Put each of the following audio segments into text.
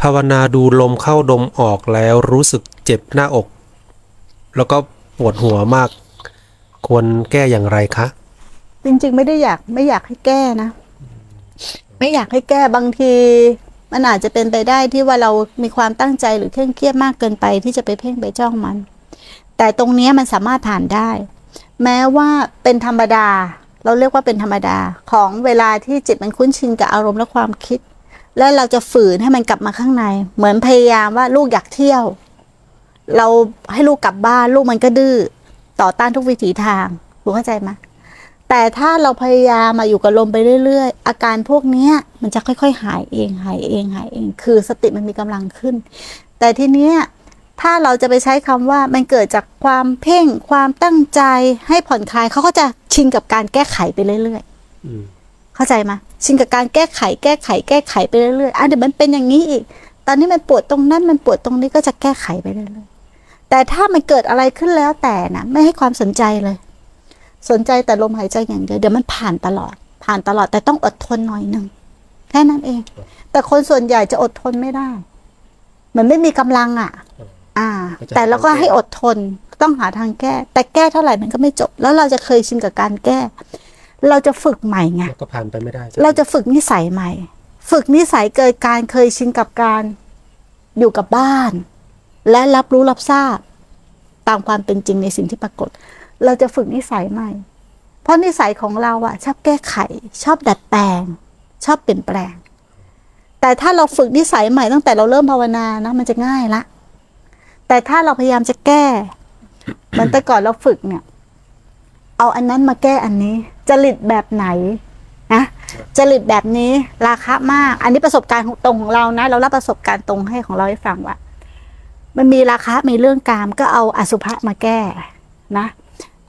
ภาวนาดูลมเข้าดมออกแล้วรู้สึกเจ็บหน้าอก แล้วก็ปวดหัวมาก ควรแก้อย่างไรคะ จริงๆไม่ได้อยากไม่อยากให้แก้นะ ไม่อยากให้แก้บางที มันอาจจะเป็นไปได้ที่ว่าเรามีความตั้งใจหรือเคร่งเครียดมากเกินไปที่จะไปเพ่งไปจ้องมัน แต่ตรงนี้มันสามารถผ่านได้ แม้ว่าเป็นธรรมดา เราเรียกว่าเป็นธรรมดาของเวลาที่จิตมันคุ้นชินกับอารมณ์และความคิด แล้วเราจะฝืนให้มันกลับมาข้างใน เหมือนพยายามว่าลูกอยากเที่ยว เราให้ลูกกลับบ้าน ลูกมันก็ดื้อต่อต้านทุกวิถีทางรู้เข้าใจไหมแต่ถ้าเราพยายามมาอยู่กับลมไปเรื่อย ๆ อาการพวกนี้มันจะค่อย ๆ หายเองหายเองหายเอง คือสติมันมีกำลังขึ้น แต่ทีเนี้ยถ้าเราจะไปใช้คำว่ามันเกิดจากความเพ่งความตั้งใจให้ผ่อนคลายเขาก็จะชินกับการแก้ไขไปเรื่อย ๆ เข้าใจไหมชินกับการแก้ไข แก้ไข แก้ไขไปเรื่อยๆอะเดี๋ยวมันเป็นอย่างนี้อีก ตอนนี้มันปวดตรงนั้นมันปวดตรงนี้ก็จะแก้ไขไปเรื่อยๆแต่ถ้ามันเกิดอะไรขึ้นแล้วแต่นะไม่ให้ความสนใจเลย สนใจแต่ลมหายใจอย่างเดียวเดี๋ยวมันผ่านตลอด ผ่านตลอดแต่ต้องอดทนหน่อยหนึ่งแค่นั้นเอง แต่คนส่วนใหญ่จะอดทนไม่ได้เหมือนไม่มีกำลังอะ อ่า แต่เราก็ให้อดทนต้องหาทางแก้ แต่แก้เท่าไหร่มันก็ไม่จบ แล้วเราจะเคยชินกับการแก้ เราจะฝึกใหม่ไงแล้วก็ผ่านไปไม่ได้ เราจะฝึกนิสัยใหม่ ฝึกนิสัยเกิดการเคยชินกับการอยู่กับบ้าน และรับรู้รับทราบ ตามความเป็นจริงในสิ่งที่ปรากฏ เราจะฝึกนิสัยใหม่ เพราะนิสัยของเราอะชอบแก้ไข ชอบดัดแปลง ชอบเปลี่ยนแปลง แต่ถ้าเราฝึกนิสัยใหม่ตั้งแต่เราเริ่มภาวนานะมันจะง่ายละแต่ถ้าเราพยายามจะแก้เหมือนแต่ก่อนเราฝึกเนี่ย เอาอันนั้นมาแก้อันนี้ จริตแบบไหนนะจริตแบบนี้ราคามาก อันนี้ประสบการณ์ของตรงของเรานะ เรารับประสบการณ์ตรงให้ของเราให้ฟังว่า มันมีราคามีเรื่องกามก็เอาอสุภะมาแก้นะ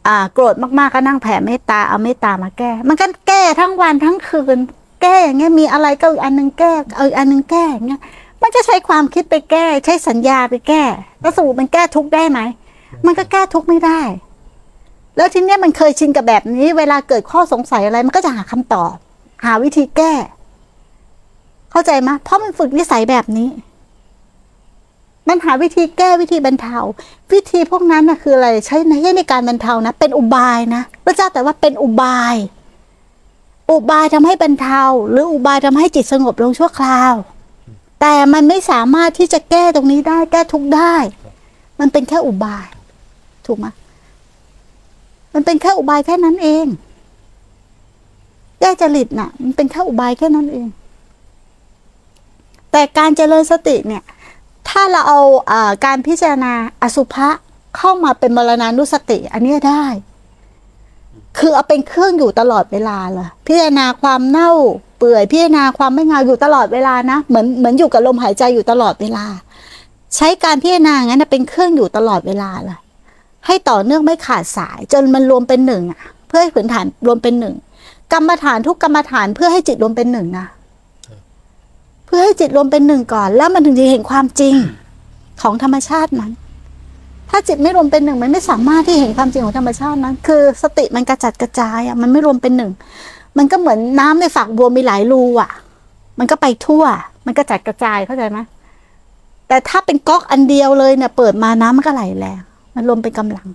อ่าโกรธมากๆก็นั่งแผ่เมตตาเอาเมตตามาแก้ มันก็แก้ทั้งวันทั้งคืน แก้อย่างเงี้ยมีอะไรก็อีกอันหนึงแก้เอาอีกอันหนึงแก้อย่างเงี้ยมันจะใช้ความคิดไปแก้ ใช้สัญญาไปแก้แล้วสรุปมันแก้ทุกข์ได้ไหมมันก็แก้ทุกข์ไม่ได้ แล้วทีเนี้ยมันเคยชินกับแบบนี้ เวลาเกิดข้อสงสัยอะไรมันก็จะหาคำตอบ หาวิธีแก้ เข้าใจไหมเพราะมันฝึกนิสัยแบบนี้ มันหาวิธีแก้วิธีบรรเทา วิธีพวกนั้นนะคืออะไรใช้ในในการบรรเทานะ เป็นอุบายนะพระเจ้าแต่ว่าเป็นอุบาย อุบายทำให้บรรเทา หรืออุบายทำให้จิตสงบลงชั่วคราว แต่มันไม่สามารถที่จะแก้ตรงนี้ได้ แก้ทุกได้ มันเป็นแค่อุบาย ถูกไหม มันเป็นแค่อุบายแค่นั้นเอง แก้จริตน่ะ มันเป็นแค่อุบายแค่นั้นเอง แต่การเจริญสติเนี่ย ถ้าเราเอาอ่อการพิจารณาอสุภะเข้ามาเป็นมรณานุสติ อันเนี้ยได้ คือเอาเป็นเครื่องอยู่ตลอดเวลาเลยพิจารณาความเน่า เปื่อยพิจารณาความไม่งามอยู่ตลอดเวลานะ เหมือนเหมือนอยู่กับลมหายใจอยู่ตลอดเวลา ใช้การพิจารณางนั้นเป็นเครื่องอยู่ตลอดเวลาเลย ให้ต่อเนื่องไม่ขาดสาย จนมันรวมเป็นหนึ่งอะ เพื่อให้ผืนฐานรวมเป็นหนึ่งกรรมฐานทุกกรรมฐานเพื่อให้จิตรวมเป็นหนึ่งนะเพื่อให้จิตรวมเป็นหนึ่งก่อน แล้วมันถึงจะเห็นความจริงของธรรมชาตินั้น ถ้าจิตไม่รวมเป็นหนึ่งมันไม่สามารถที่เห็นความจริงของธรรมชาตินั้น คือสติมันกระจัดกระจายอะมันไม่รวมเป็นหนึ่งมันก็เหมือนน้ำในฝักบัวมีหลายรูอะ มันก็ไปทั่ว มันกระจัดกระจายเข้าใจไหมแต่ถ้าเป็นก๊อกอันเดียวเลยเนี่ยเปิดมาน้ำมันก็ไหลแรง มันรวมเป็นกำลัง